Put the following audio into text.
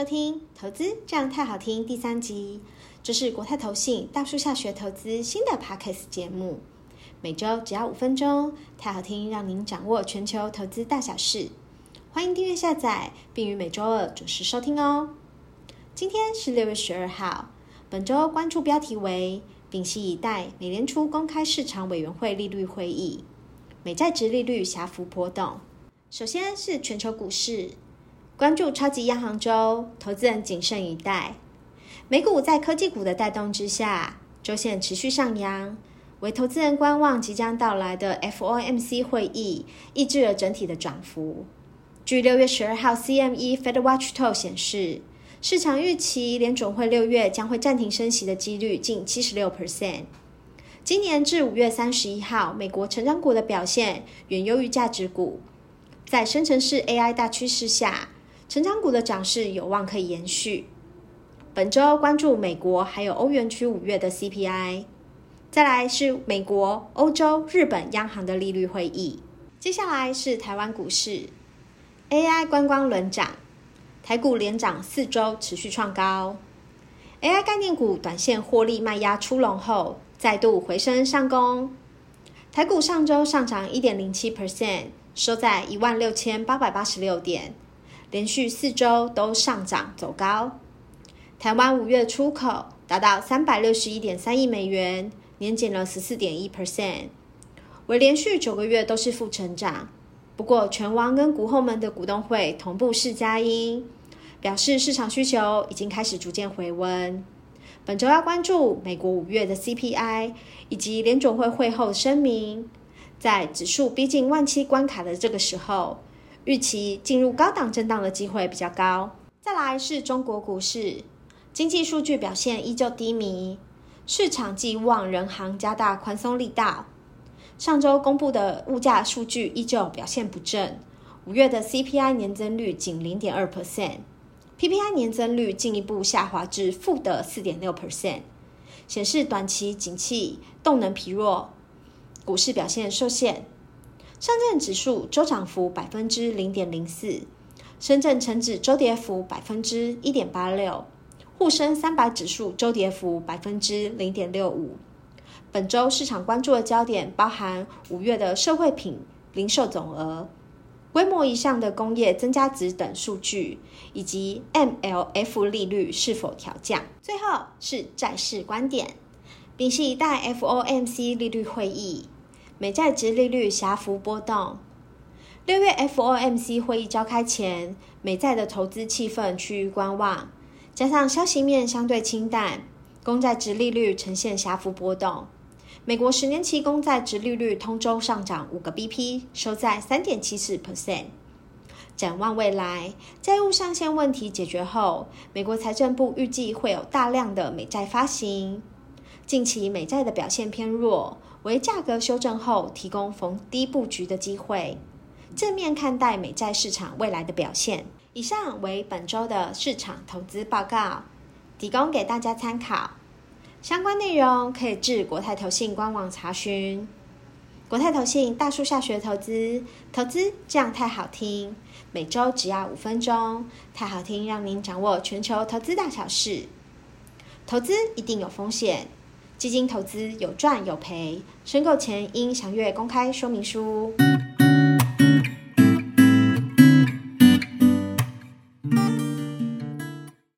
收听《投资这样太好听》第三集，这是国泰投信大树下学投资新的 Podcast 节目，每周只要五分钟，太好听让您掌握全球投资大小事。欢迎订阅下载，并于每周二准时收听哦。今天是六月十二号，本周关注标题为：屏息以待，美联储公开市场委员会利率会议，美债殖利率狭幅波动。首先是全球股市。关注超级央行周，投资人谨慎以待。美股在科技股的带动之下，周线持续上扬，为投资人观望即将到来的 FOMC 会议，抑制了整体的涨幅。据六月十二号 CME Fed Watch t o l 显示，市场预期联准会六月将会暂停升息的几率近七十六 percent。今年至五月三十一号，美国成长股的表现远优于价值股，在生成式 AI 大趋势下。成长股的涨势有望可以延续。本周关注美国还有欧元区五月的 CPI，再来是美国、欧洲、日本央行的利率会议。接下来是台湾股市，AI 观光轮涨，台股连涨四周，持续创高。AI 概念股短线获利卖压出笼后，再度回升上攻。台股上周上涨一点零七 percent，收在一万六千八百八十六点。连续四周都上涨走高，台湾五月出口达到三百六十一点三亿美元，年减了十四点一 percent，为连续九个月都是负成长。不过，权王跟股后们的股东会同步释佳音，表示市场需求已经开始逐渐回温。本周要关注美国五月的 CPI 以及联总会会后声明，在指数逼近万七关卡的这个时候。预期进入高档震荡的机会比较高。再来是中国股市，经济数据表现依旧低迷，市场寄望人行加大宽松力道。上周公布的物价数据依旧表现不振，五月的 CPI 年增率仅零点二 percent，PPI 年增率进一步下滑至负的四点六 percent，显示短期景气动能疲弱，股市表现受限。上证指数周涨幅百分之零点零四，深圳成指周跌幅百分之一点八六，沪深三百指数周跌幅百分之零点六五。本周市场关注的焦点包含五月的社会品零售总额、规模以上的工业增加值等数据，以及 MLF 利率是否调降。最后是债市观点，屏息以待 FOMC 利率会议。美债殖利率狭幅波动。六月 FOMC 会议召开前，美债的投资气氛趋于观望，加上消息面相对清淡，公债殖利率呈现狭幅波动。美国十年期公债殖利率通周上涨五个 BP，收在三点七四 percent。展望未来，债务上限问题解决后，美国财政部预计会有大量的美债发行。近期美债的表现偏弱。为价格修正后提供逢低布局的机会，正面看待美债市场未来的表现。以上为本周的市场投资报告，提供给大家参考。相关内容可以至国泰投信官网查询。国泰投信大树下学投资，投资这样太好听，每周只要五分钟，太好听让您掌握全球投资大小事。投资一定有风险。基金投资有赚有赔，申购前应详阅公开说明书。